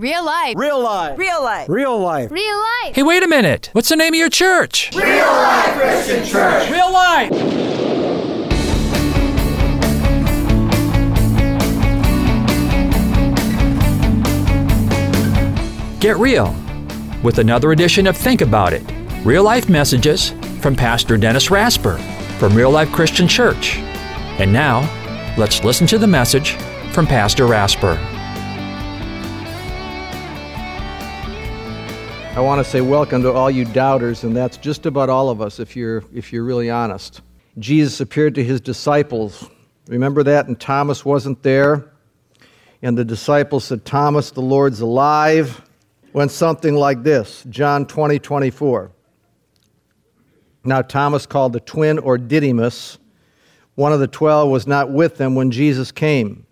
Real life. Real life. Real life. Real life. Real life. Hey, wait a minute. What's the name of your church? Real Life Christian Church. Real life. Get real with another edition of Think About It real life messages from Pastor Dennis Rasper from Real Life Christian Church. And now, let's listen to the message from Pastor Rasper. I want to say welcome to all you doubters, and that's just about all of us if you're, if you're really honest. Jesus appeared to his disciples. Remember that? And Thomas wasn't there. And the disciples said, Thomas, the Lord's alive. Went something like this John 20, 24. Now, Thomas, called the twin or Didymus, one of the twelve, was not with them when Jesus came.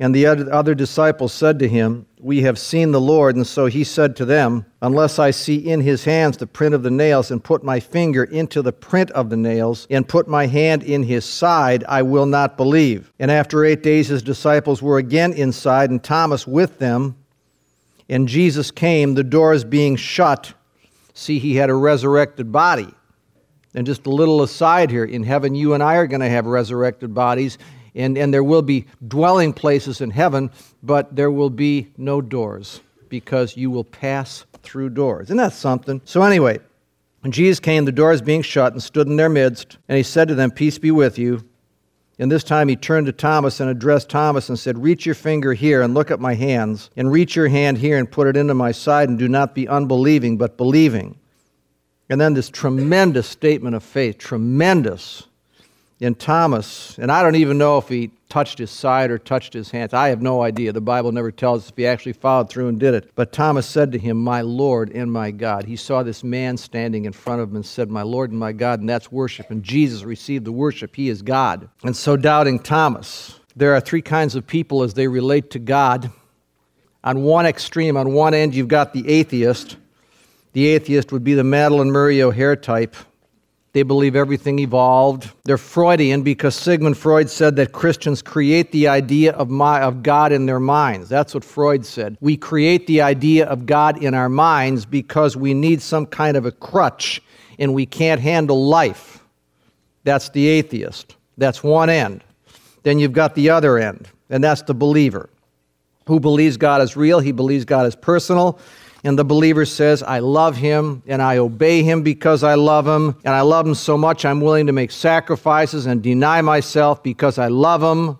And the other disciples said to him, We have seen the Lord. And so he said to them, Unless I see in his hands the print of the nails, and put my finger into the print of the nails, and put my hand in his side, I will not believe. And after eight days, his disciples were again inside, and Thomas with them. And Jesus came, the doors being shut. See, he had a resurrected body. And just a little aside here in heaven, you and I are going to have resurrected bodies, and, and there will be dwelling places in heaven, but there will be no doors because you will pass through doors. Isn't that something? So, anyway, when Jesus came, the doors being shut, and stood in their midst, and he said to them, Peace be with you. And this time he turned to Thomas and addressed Thomas and said, Reach your finger here and look at my hands, and reach your hand here and put it into my side, and do not be unbelieving, but believing. And then this tremendous statement of faith, tremendous in Thomas. And I don't even know if he touched his side or touched his hands. I have no idea. The Bible never tells us if he actually followed through and did it. But Thomas said to him, My Lord and my God. He saw this man standing in front of him and said, My Lord and my God, and that's worship. And Jesus received the worship. He is God. And so, doubting Thomas, there are three kinds of people as they relate to God. On one extreme, on one end, you've got the atheist. The atheist would be the Madalyn Murray O'Hair type. They believe everything evolved. They're Freudian because Sigmund Freud said that Christians create the idea of, my, of God in their minds. That's what Freud said. We create the idea of God in our minds because we need some kind of a crutch and we can't handle life. That's the atheist. That's one end. Then you've got the other end, and that's the believer who believes God is real, he believes God is personal. And the believer says, I love him and I obey him because I love him. And I love him so much I'm willing to make sacrifices and deny myself because I love him.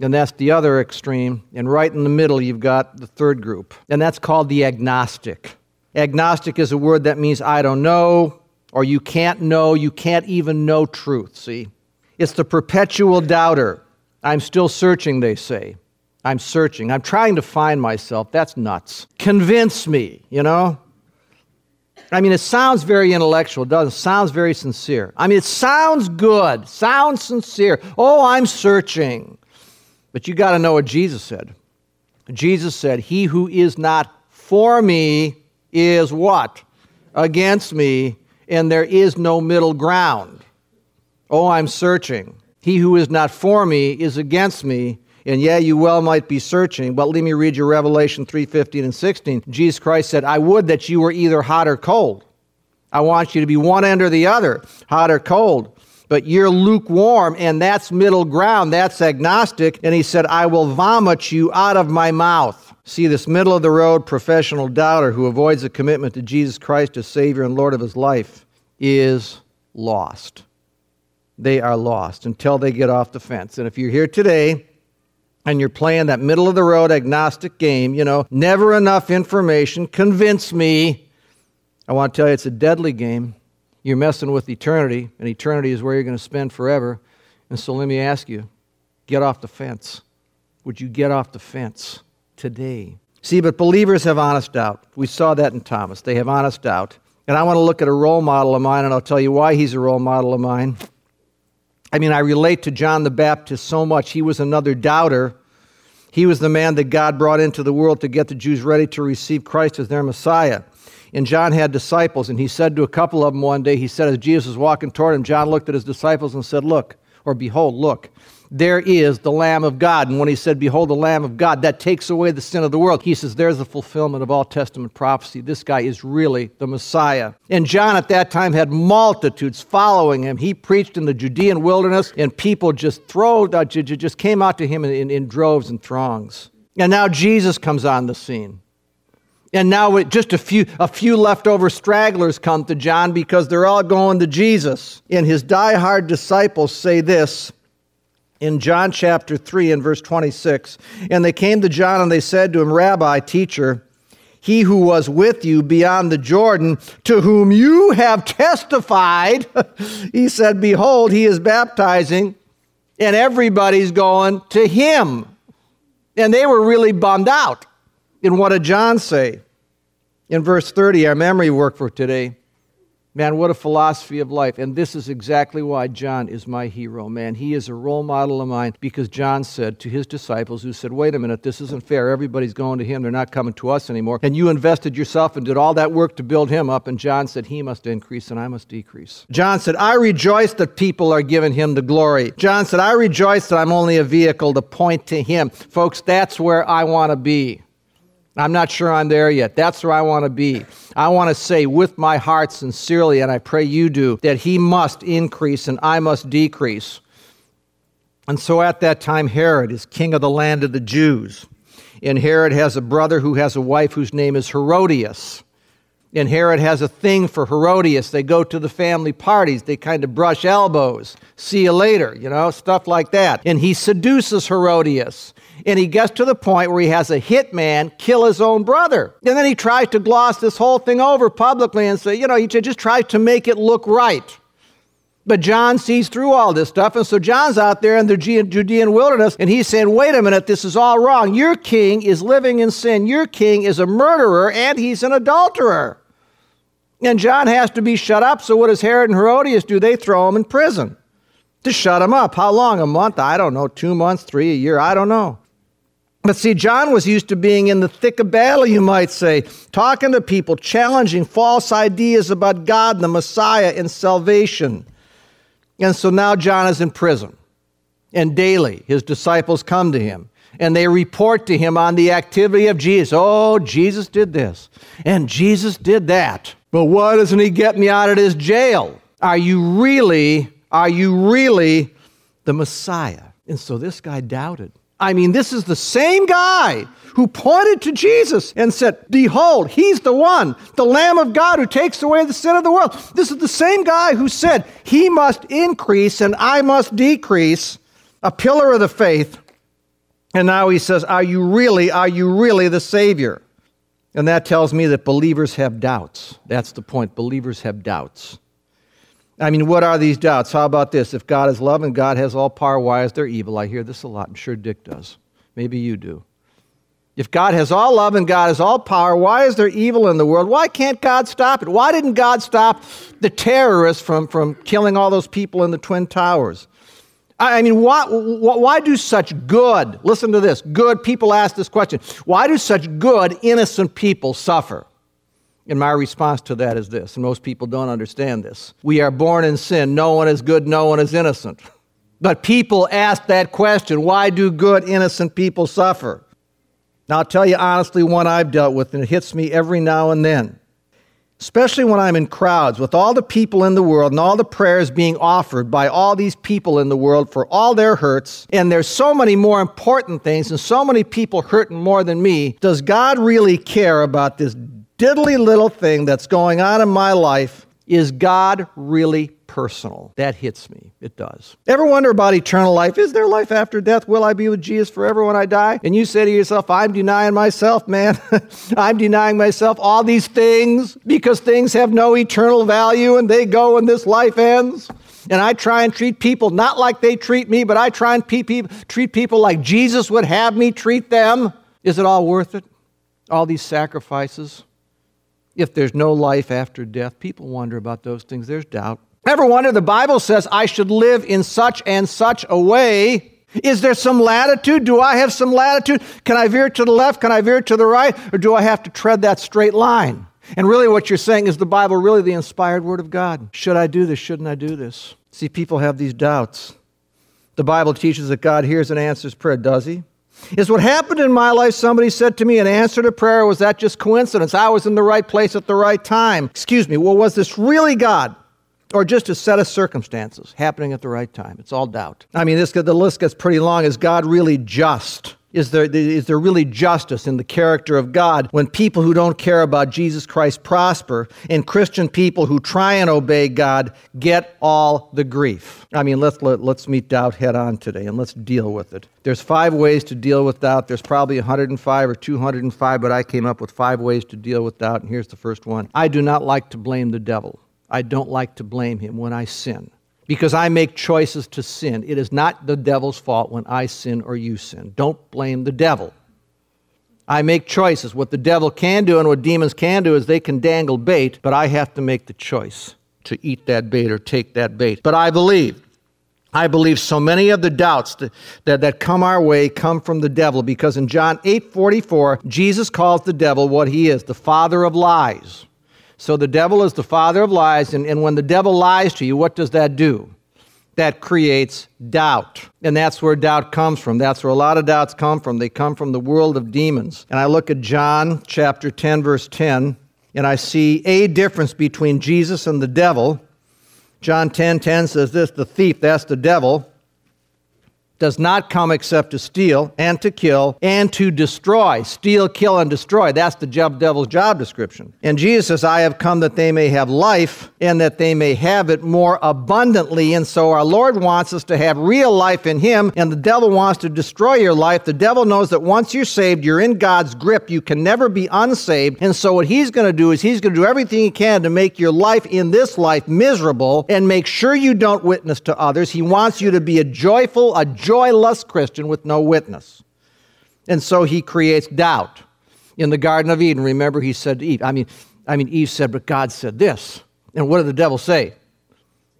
And that's the other extreme. And right in the middle, you've got the third group. And that's called the agnostic. Agnostic is a word that means I don't know, or you can't know, you can't even know truth, see? It's the perpetual doubter. I'm still searching, they say. I'm searching. I'm trying to find myself. That's nuts. Convince me, you know? I mean, it sounds very intellectual, it doesn't it? Sounds very sincere. I mean, it sounds good, sounds sincere. Oh, I'm searching. But you got to know what Jesus said. Jesus said, He who is not for me is what? Against me, and there is no middle ground. Oh, I'm searching. He who is not for me is against me, and yeah, you well might be searching, but let me read you Revelation 3:15 and 16. Jesus Christ said, "I would that you were either hot or cold. I want you to be one end or the other, hot or cold. But you're lukewarm, and that's middle ground. That's agnostic. And he said, I will vomit you out of my mouth. See, this middle of the road professional doubter who avoids a commitment to Jesus Christ as Savior and Lord of his life is lost. They are lost until they get off the fence. And if you're here today and you're playing that middle of the road agnostic game, you know, never enough information, convince me. I want to tell you it's a deadly game. You're messing with eternity, and eternity is where you're going to spend forever. And so let me ask you get off the fence. Would you get off the fence today? See, but believers have honest doubt. We saw that in Thomas. They have honest doubt. And I want to look at a role model of mine, and I'll tell you why he's a role model of mine. I mean, I relate to John the Baptist so much. He was another doubter. He was the man that God brought into the world to get the Jews ready to receive Christ as their Messiah. And John had disciples, and he said to a couple of them one day, he said, as Jesus was walking toward him, John looked at his disciples and said, Look, or behold, look, there is the Lamb of God. And when he said, Behold, the Lamb of God, that takes away the sin of the world, he says, There's the fulfillment of all Testament prophecy. This guy is really the Messiah. And John at that time had multitudes following him. He preached in the Judean wilderness, and people just throwed, uh, just came out to him in, in, in droves and throngs. And now Jesus comes on the scene. And now just a few, a few leftover stragglers come to John because they're all going to Jesus. And his die-hard disciples say this in John chapter 3 and verse 26. And they came to John and they said to him, Rabbi, teacher, he who was with you beyond the Jordan, to whom you have testified, he said, Behold, he is baptizing, and everybody's going to him. And they were really bummed out. And what did John say? In verse 30, our memory work for today. Man, what a philosophy of life. And this is exactly why John is my hero, man. He is a role model of mine because John said to his disciples, who said, Wait a minute, this isn't fair. Everybody's going to him. They're not coming to us anymore. And you invested yourself and did all that work to build him up. And John said, He must increase and I must decrease. John said, I rejoice that people are giving him the glory. John said, I rejoice that I'm only a vehicle to point to him. Folks, that's where I want to be. I'm not sure I'm there yet. That's where I want to be. I want to say with my heart sincerely, and I pray you do, that he must increase and I must decrease. And so at that time, Herod is king of the land of the Jews. And Herod has a brother who has a wife whose name is Herodias. And Herod has a thing for Herodias. They go to the family parties, they kind of brush elbows. See you later, you know, stuff like that. And he seduces Herodias. And he gets to the point where he has a hitman kill his own brother. And then he tries to gloss this whole thing over publicly and say, you know, he just tries to make it look right. But John sees through all this stuff, and so John's out there in the Judean wilderness, and he's saying, Wait a minute, this is all wrong. Your king is living in sin. Your king is a murderer, and he's an adulterer. And John has to be shut up, so what does Herod and Herodias do? They throw him in prison to shut him up. How long? A month? I don't know. Two months? Three? A year? I don't know. But see, John was used to being in the thick of battle, you might say, talking to people, challenging false ideas about God and the Messiah and salvation. And so now John is in prison. And daily, his disciples come to him and they report to him on the activity of Jesus. Oh, Jesus did this, and Jesus did that. But why doesn't he get me out of this jail? Are you really, are you really the Messiah? And so this guy doubted. I mean, this is the same guy who pointed to Jesus and said, Behold, he's the one, the Lamb of God who takes away the sin of the world. This is the same guy who said, He must increase and I must decrease, a pillar of the faith. And now he says, Are you really, are you really the Savior? And that tells me that believers have doubts. That's the point. Believers have doubts. I mean, what are these doubts? How about this? If God is love and God has all power, why is there evil? I hear this a lot. I'm sure Dick does. Maybe you do. If God has all love and God has all power, why is there evil in the world? Why can't God stop it? Why didn't God stop the terrorists from, from killing all those people in the Twin Towers? I mean, why, why do such good, listen to this, good people ask this question, why do such good, innocent people suffer? And my response to that is this, and most people don't understand this. We are born in sin. No one is good, no one is innocent. But people ask that question why do good, innocent people suffer? Now, I'll tell you honestly one I've dealt with, and it hits me every now and then. Especially when I'm in crowds with all the people in the world and all the prayers being offered by all these people in the world for all their hurts, and there's so many more important things and so many people hurting more than me. Does God really care about this diddly little thing that's going on in my life, is God really personal? That hits me. It does. Ever wonder about eternal life? Is there life after death? Will I be with Jesus forever when I die? And you say to yourself, I'm denying myself, man. I'm denying myself all these things because things have no eternal value and they go when this life ends. And I try and treat people not like they treat me, but I try and treat people like Jesus would have me treat them. Is it all worth it? all these sacrifices, if there's no life after death, people wonder about those things. There's doubt. Ever wonder the Bible says I should live in such and such a way? Is there some latitude? Do I have some latitude? Can I veer to the left? Can I veer to the right? Or do I have to tread that straight line? And really, what you're saying is the Bible really the inspired Word of God? Should I do this? Shouldn't I do this? See, people have these doubts. The Bible teaches that God hears and answers prayer, does He? Is what happened in my life somebody said to me an answer to prayer? Was that just coincidence? I was in the right place at the right time. Excuse me, well, was this really God? Or just a set of circumstances happening at the right time? It's all doubt. I mean, this, the list gets pretty long. Is God really just? Is there, is there really justice in the character of God when people who don't care about Jesus Christ prosper and Christian people who try and obey God get all the grief? I mean, let's, let, let's meet doubt head on today and let's deal with it. There's five ways to deal with doubt. There's probably 105 or 205, but I came up with five ways to deal with doubt, and here's the first one I do not like to blame the devil. I don't like to blame him when I sin because I make choices to sin. It is not the devil's fault when I sin or you sin. Don't blame the devil. I make choices. What the devil can do and what demons can do is they can dangle bait, but I have to make the choice to eat that bait or take that bait. But I believe. I believe so many of the doubts that, that, that come our way come from the devil because in John 8 44, Jesus calls the devil what he is, the father of lies. So the devil is the father of lies, and, and when the devil lies to you, what does that do? That creates doubt. And that's where doubt comes from. That's where a lot of doubts come from. They come from the world of demons. And I look at John chapter 10, verse 10, and I see a difference between Jesus and the devil. John 10 10 says this the thief, that's the devil, does not come except to steal and to kill and to destroy. Steal, kill, and destroy. That's the devil's job description. And Jesus says, I have come that they may have life and that they may have it more abundantly. And so our Lord wants us to have real life in Him, and the devil wants to destroy your life. The devil knows that once you're saved, you're in God's grip. You can never be unsaved. And so what he's going to do is he's going to do everything he can to make your life in this life miserable and make sure you don't witness to others. He wants you to be a joyful, a joyful, joyless Christian with no witness. And so he creates doubt. In the Garden of Eden, remember he said to Eve, I mean, I mean, Eve said, but God said this. And what did the devil say?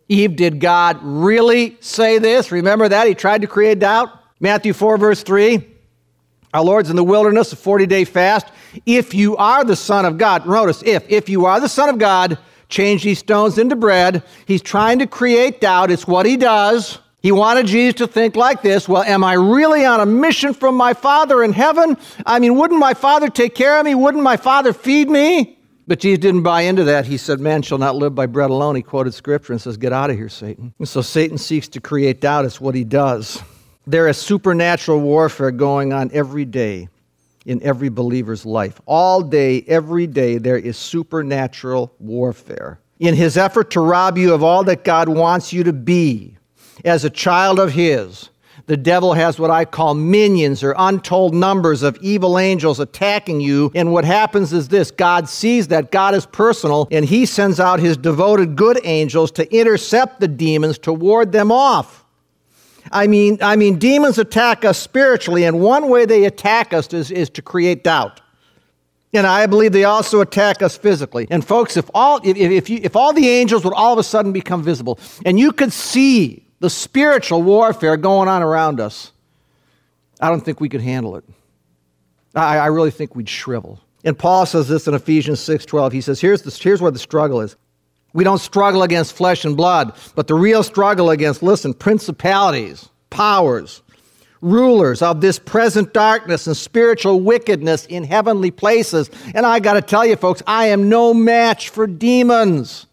Eve, did God really say this? Remember that? He tried to create doubt. Matthew 4, verse 3. Our Lord's in the wilderness, a 40 day fast. If you are the Son of God, notice, if, if you are the Son of God, change these stones into bread. He's trying to create doubt. It's what he does. He wanted Jesus to think like this Well, am I really on a mission from my Father in heaven? I mean, wouldn't my Father take care of me? Wouldn't my Father feed me? But Jesus didn't buy into that. He said, Man shall not live by bread alone. He quoted scripture and says, Get out of here, Satan. And so Satan seeks to create doubt. It's what he does. There is supernatural warfare going on every day in every believer's life. All day, every day, there is supernatural warfare. In his effort to rob you of all that God wants you to be, as a child of His. The devil has what I call minions or untold numbers of evil angels attacking you. And what happens is this God sees that God is personal and he sends out his devoted good angels to intercept the demons to ward them off. I mean, I mean, demons attack us spiritually, and one way they attack us is, is to create doubt. And I believe they also attack us physically. And folks, if all if, if, you, if all the angels would all of a sudden become visible, and you could see the spiritual warfare going on around us, I don't think we could handle it. I, I really think we'd shrivel. And Paul says this in Ephesians 6:12. He says, here's, the, here's where the struggle is. We don't struggle against flesh and blood, but the real struggle against, listen, principalities, powers, rulers of this present darkness and spiritual wickedness in heavenly places. And I got to tell you, folks, I am no match for demons.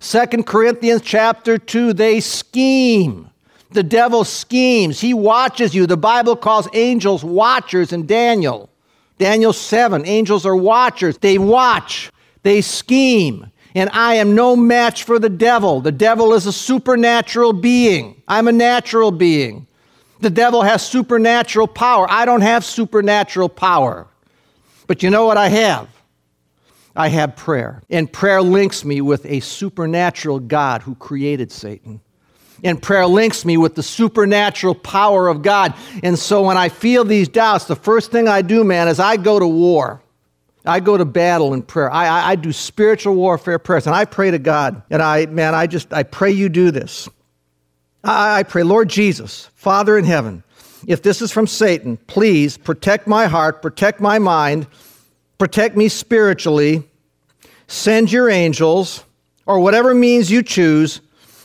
Second Corinthians chapter 2, they scheme. The devil schemes. He watches you. The Bible calls angels watchers in Daniel. Daniel 7, angels are watchers. They watch, they scheme. And I am no match for the devil. The devil is a supernatural being. I'm a natural being. The devil has supernatural power. I don't have supernatural power. But you know what I have? I have prayer. And prayer links me with a supernatural God who created Satan. And prayer links me with the supernatural power of God. And so when I feel these doubts, the first thing I do, man, is I go to war. I go to battle in prayer. I, I, I, do spiritual warfare prayers, and I pray to God. And I, man, I just, I pray you do this. I, I pray, Lord Jesus, Father in heaven, if this is from Satan, please protect my heart, protect my mind, protect me spiritually. Send your angels, or whatever means you choose,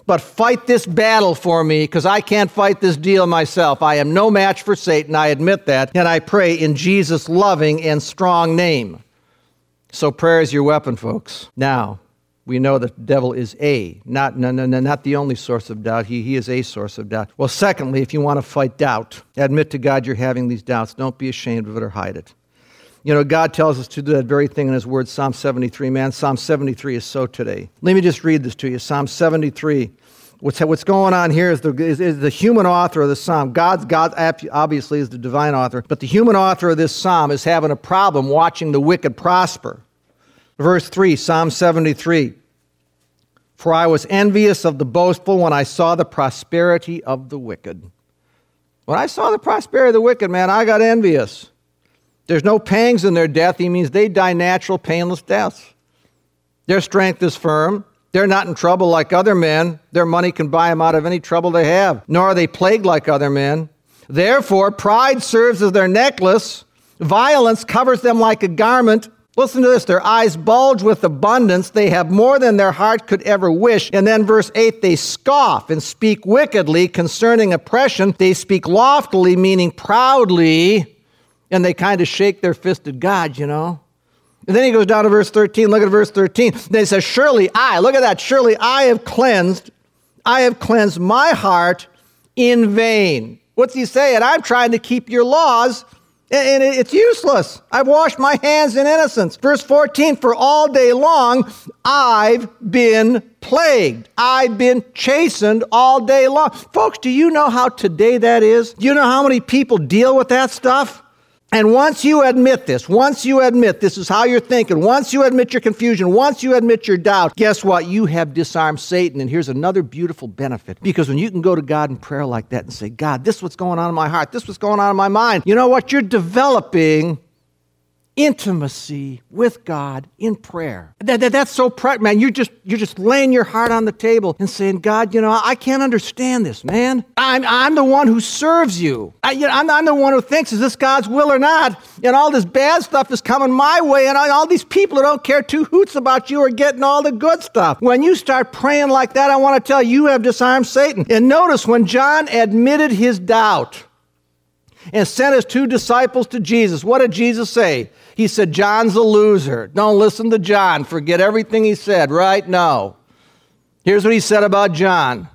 but fight this battle for me because I can't fight this deal myself. I am no match for Satan. I admit that. And I pray in Jesus' loving and strong name. So prayer is your weapon, folks. Now, we know that the devil is a, not, no, no, no, not the only source of doubt. He, he is a source of doubt. Well, secondly, if you want to fight doubt, admit to God you're having these doubts. Don't be ashamed of it or hide it. You know, God tells us to do that very thing in His Word, Psalm 73. Man, Psalm 73 is so today. Let me just read this to you. Psalm 73. What's, what's going on here is the, is, is the human author of the psalm. God's God obviously is the divine author, but the human author of this psalm is having a problem watching the wicked prosper. Verse 3, Psalm 73. For I was envious of the boastful when I saw the prosperity of the wicked. When I saw the prosperity of the wicked, man, I got envious. There's no pangs in their death. He means they die natural, painless deaths. Their strength is firm. They're not in trouble like other men. Their money can buy them out of any trouble they have, nor are they plagued like other men. Therefore, pride serves as their necklace, violence covers them like a garment. Listen to this their eyes bulge with abundance. They have more than their heart could ever wish. And then, verse 8, they scoff and speak wickedly concerning oppression. They speak loftily, meaning proudly, and they kind of shake their fist at God, you know. And then he goes down to verse 13. Look at verse 13. Then he says, Surely I, look at that, surely I have cleansed, I have cleansed my heart in vain. What's he saying? I'm trying to keep your laws, and it's useless. I've washed my hands in innocence. Verse 14, for all day long I've been plagued. I've been chastened all day long. Folks, do you know how today that is? Do you know how many people deal with that stuff? And once you admit this, once you admit this is how you're thinking, once you admit your confusion, once you admit your doubt, guess what? You have disarmed Satan. And here's another beautiful benefit. Because when you can go to God in prayer like that and say, God, this is what's going on in my heart, this is what's going on in my mind, you know what? You're developing intimacy with God in prayer. That, that, that's so practical, man. You're just, you're just laying your heart on the table and saying, God, you know, I can't understand this, man. I'm, I'm the one who serves you. I, you know, I'm, I'm the one who thinks, is this God's will or not? And all this bad stuff is coming my way, and all these people who don't care two hoots about you are getting all the good stuff. When you start praying like that, I want to tell you, you have disarmed Satan. And notice when John admitted his doubt, and sent his two disciples to Jesus. What did Jesus say? He said, John's a loser. Don't listen to John. Forget everything he said, right? No. Here's what he said about John.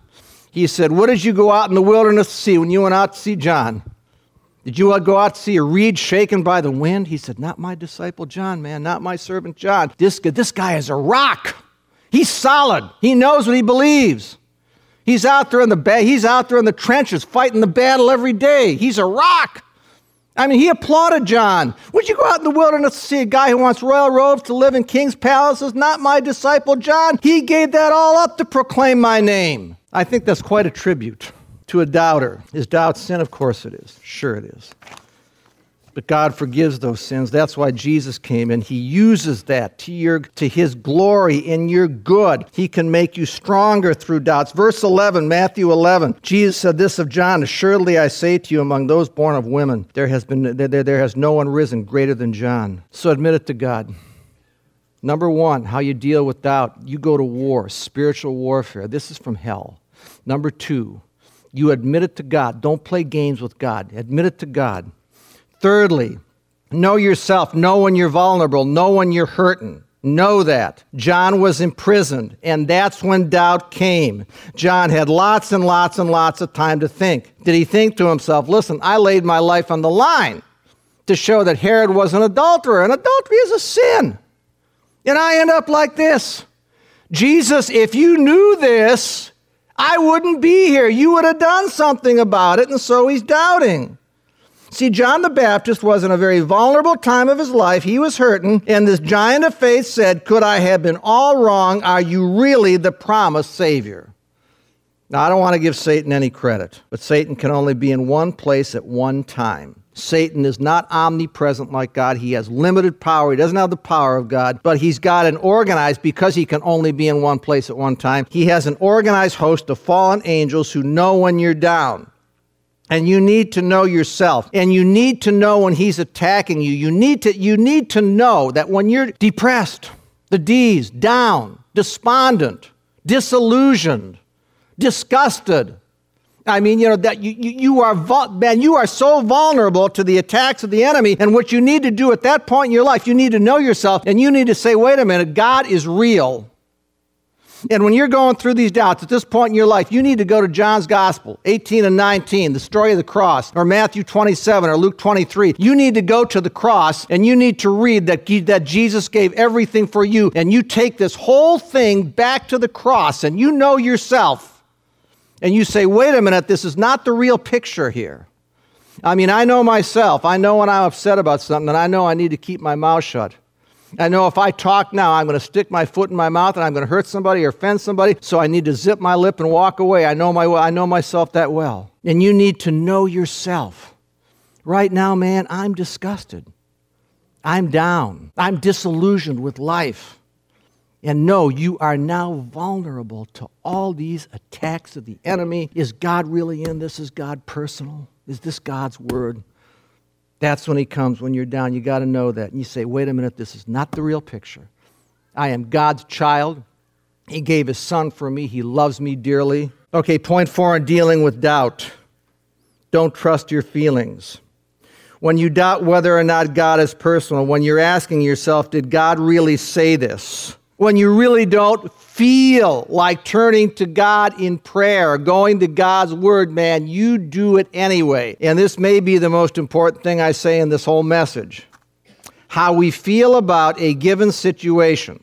He said, What did you go out in the wilderness to see when you went out to see John? Did you go out to see a reed shaken by the wind? He said, Not my disciple John, man, not my servant John. This, this guy is a rock. He's solid. He knows what he believes. He's out there in the ba- he's out there in the trenches fighting the battle every day. He's a rock. I mean, he applauded John. Would you go out in the wilderness to see a guy who wants royal robes to live in king's palaces? Not my disciple John. He gave that all up to proclaim my name. I think that's quite a tribute to a doubter. Is doubt sin? Of course it is. Sure it is. But God forgives those sins. That's why Jesus came and he uses that to your to his glory in your good. He can make you stronger through doubts. Verse 11, Matthew 11. Jesus said this of John, "Assuredly I say to you among those born of women, there has been there, there has no one risen greater than John." So admit it to God. Number 1, how you deal with doubt. You go to war, spiritual warfare. This is from hell. Number 2, you admit it to God. Don't play games with God. Admit it to God. Thirdly, know yourself. Know when you're vulnerable. Know when you're hurting. Know that. John was imprisoned, and that's when doubt came. John had lots and lots and lots of time to think. Did he think to himself, listen, I laid my life on the line to show that Herod was an adulterer, and adultery is a sin. And I end up like this. Jesus, if you knew this, I wouldn't be here. You would have done something about it. And so he's doubting. See, John the Baptist was in a very vulnerable time of his life. He was hurting, and this giant of faith said, Could I have been all wrong? Are you really the promised Savior? Now, I don't want to give Satan any credit, but Satan can only be in one place at one time. Satan is not omnipresent like God. He has limited power. He doesn't have the power of God, but he's got an organized, because he can only be in one place at one time, he has an organized host of fallen angels who know when you're down. And you need to know yourself. And you need to know when he's attacking you. You need to, you need to know that when you're depressed, the D's, down, despondent, disillusioned, disgusted, I mean, you know, that you, you you are, man, you are so vulnerable to the attacks of the enemy. And what you need to do at that point in your life, you need to know yourself and you need to say, wait a minute, God is real. And when you're going through these doubts at this point in your life, you need to go to John's Gospel, 18 and 19, the story of the cross, or Matthew 27 or Luke 23. You need to go to the cross and you need to read that, that Jesus gave everything for you. And you take this whole thing back to the cross and you know yourself and you say, wait a minute, this is not the real picture here. I mean, I know myself. I know when I'm upset about something, and I know I need to keep my mouth shut. I know if I talk now, I'm going to stick my foot in my mouth and I'm going to hurt somebody or offend somebody, so I need to zip my lip and walk away. I know, my, I know myself that well. And you need to know yourself. Right now, man, I'm disgusted. I'm down. I'm disillusioned with life. And no, you are now vulnerable to all these attacks of the enemy. Is God really in this? Is God personal? Is this God's word? That's when he comes when you're down. You got to know that. And you say, wait a minute, this is not the real picture. I am God's child. He gave his son for me. He loves me dearly. Okay, point four in dealing with doubt don't trust your feelings. When you doubt whether or not God is personal, when you're asking yourself, did God really say this? When you really don't feel like turning to God in prayer, going to God's Word, man, you do it anyway. And this may be the most important thing I say in this whole message. How we feel about a given situation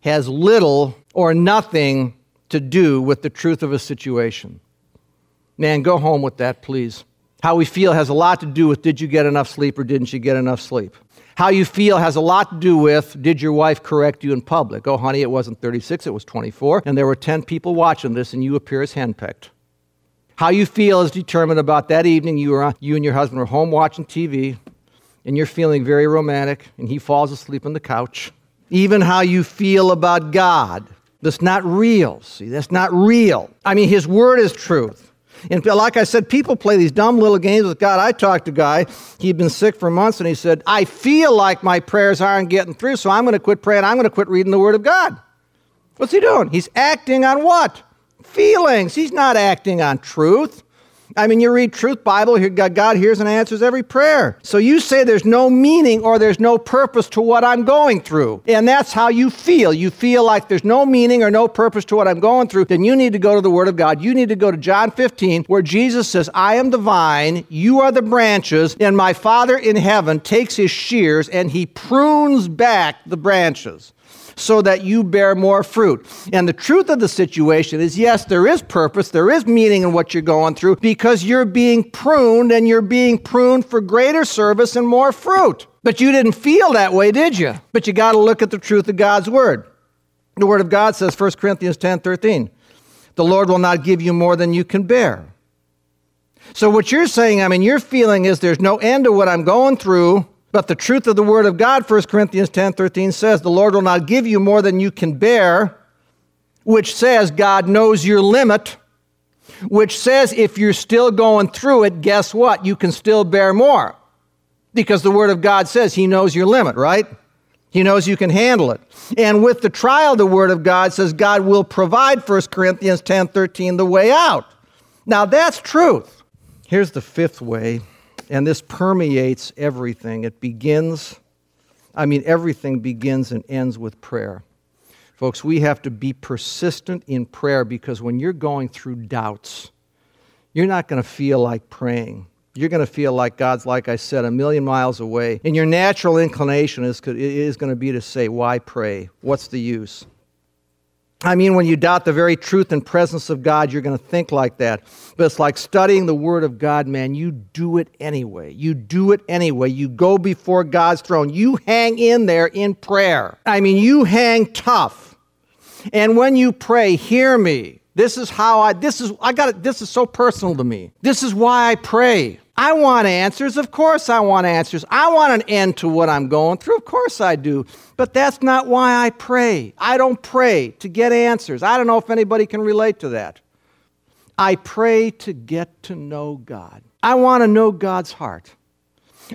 has little or nothing to do with the truth of a situation. Man, go home with that, please. How we feel has a lot to do with did you get enough sleep or didn't you get enough sleep? How you feel has a lot to do with did your wife correct you in public? Oh, honey, it wasn't 36, it was 24, and there were 10 people watching this, and you appear as henpecked. How you feel is determined about that evening you, were, you and your husband were home watching TV, and you're feeling very romantic, and he falls asleep on the couch. Even how you feel about God, that's not real. See, that's not real. I mean, his word is truth. And like I said, people play these dumb little games with God. I talked to a guy, he'd been sick for months, and he said, I feel like my prayers aren't getting through, so I'm going to quit praying. I'm going to quit reading the Word of God. What's he doing? He's acting on what? Feelings. He's not acting on truth. I mean, you read Truth Bible, God hears and answers every prayer. So you say there's no meaning or there's no purpose to what I'm going through. And that's how you feel. You feel like there's no meaning or no purpose to what I'm going through. Then you need to go to the Word of God. You need to go to John 15, where Jesus says, I am the vine, you are the branches, and my Father in heaven takes his shears and he prunes back the branches so that you bear more fruit. And the truth of the situation is yes, there is purpose, there is meaning in what you're going through because you're being pruned and you're being pruned for greater service and more fruit. But you didn't feel that way, did you? But you got to look at the truth of God's word. The word of God says 1 Corinthians 10 13, the Lord will not give you more than you can bear. So, what you're saying, I mean, your feeling is there's no end to what I'm going through. But the truth of the Word of God, 1 Corinthians 10 13 says, the Lord will not give you more than you can bear, which says God knows your limit, which says if you're still going through it, guess what? You can still bear more. Because the Word of God says He knows your limit, right? He knows you can handle it. And with the trial, the Word of God says God will provide, 1 Corinthians 10 13, the way out. Now that's truth. Here's the fifth way and this permeates everything. It begins, I mean, everything begins and ends with prayer. Folks, we have to be persistent in prayer because when you're going through doubts, you're not going to feel like praying. You're going to feel like God's, like I said, a million miles away. And your natural inclination is, is going to be to say, Why pray? What's the use? I mean, when you doubt the very truth and presence of God, you're going to think like that. But it's like studying the Word of God, man. You do it anyway. You do it anyway. You go before God's throne. You hang in there in prayer. I mean, you hang tough. And when you pray, hear me. This is how I, this is, I got it, this is so personal to me. This is why I pray. I want answers. Of course, I want answers. I want an end to what I'm going through. Of course, I do. But that's not why I pray. I don't pray to get answers. I don't know if anybody can relate to that. I pray to get to know God. I want to know God's heart.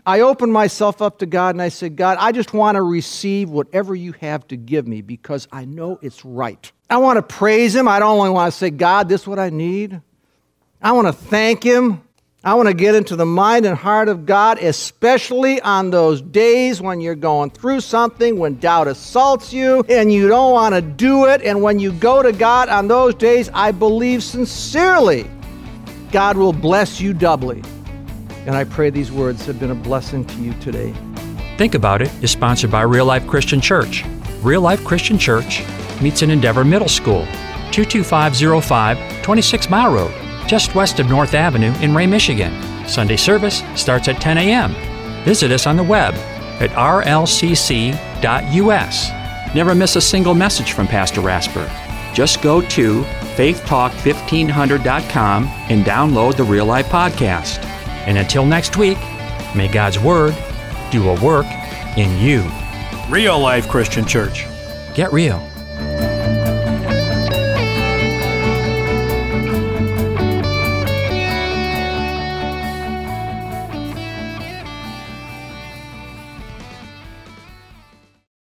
I open myself up to God and I say, God, I just want to receive whatever you have to give me because I know it's right. I want to praise Him. I don't only want to say, God, this is what I need. I want to thank Him. I want to get into the mind and heart of God, especially on those days when you're going through something, when doubt assaults you and you don't want to do it. And when you go to God on those days, I believe sincerely God will bless you doubly. And I pray these words have been a blessing to you today. Think About It is sponsored by Real Life Christian Church. Real Life Christian Church meets in Endeavor Middle School, 22505 26 Mile Road just west of North Avenue in Ray, Michigan. Sunday service starts at 10 a.m. Visit us on the web at rlcc.us. Never miss a single message from Pastor Rasper. Just go to faithtalk1500.com and download the Real Life Podcast. And until next week, may God's Word do a work in you. Real Life Christian Church. Get real.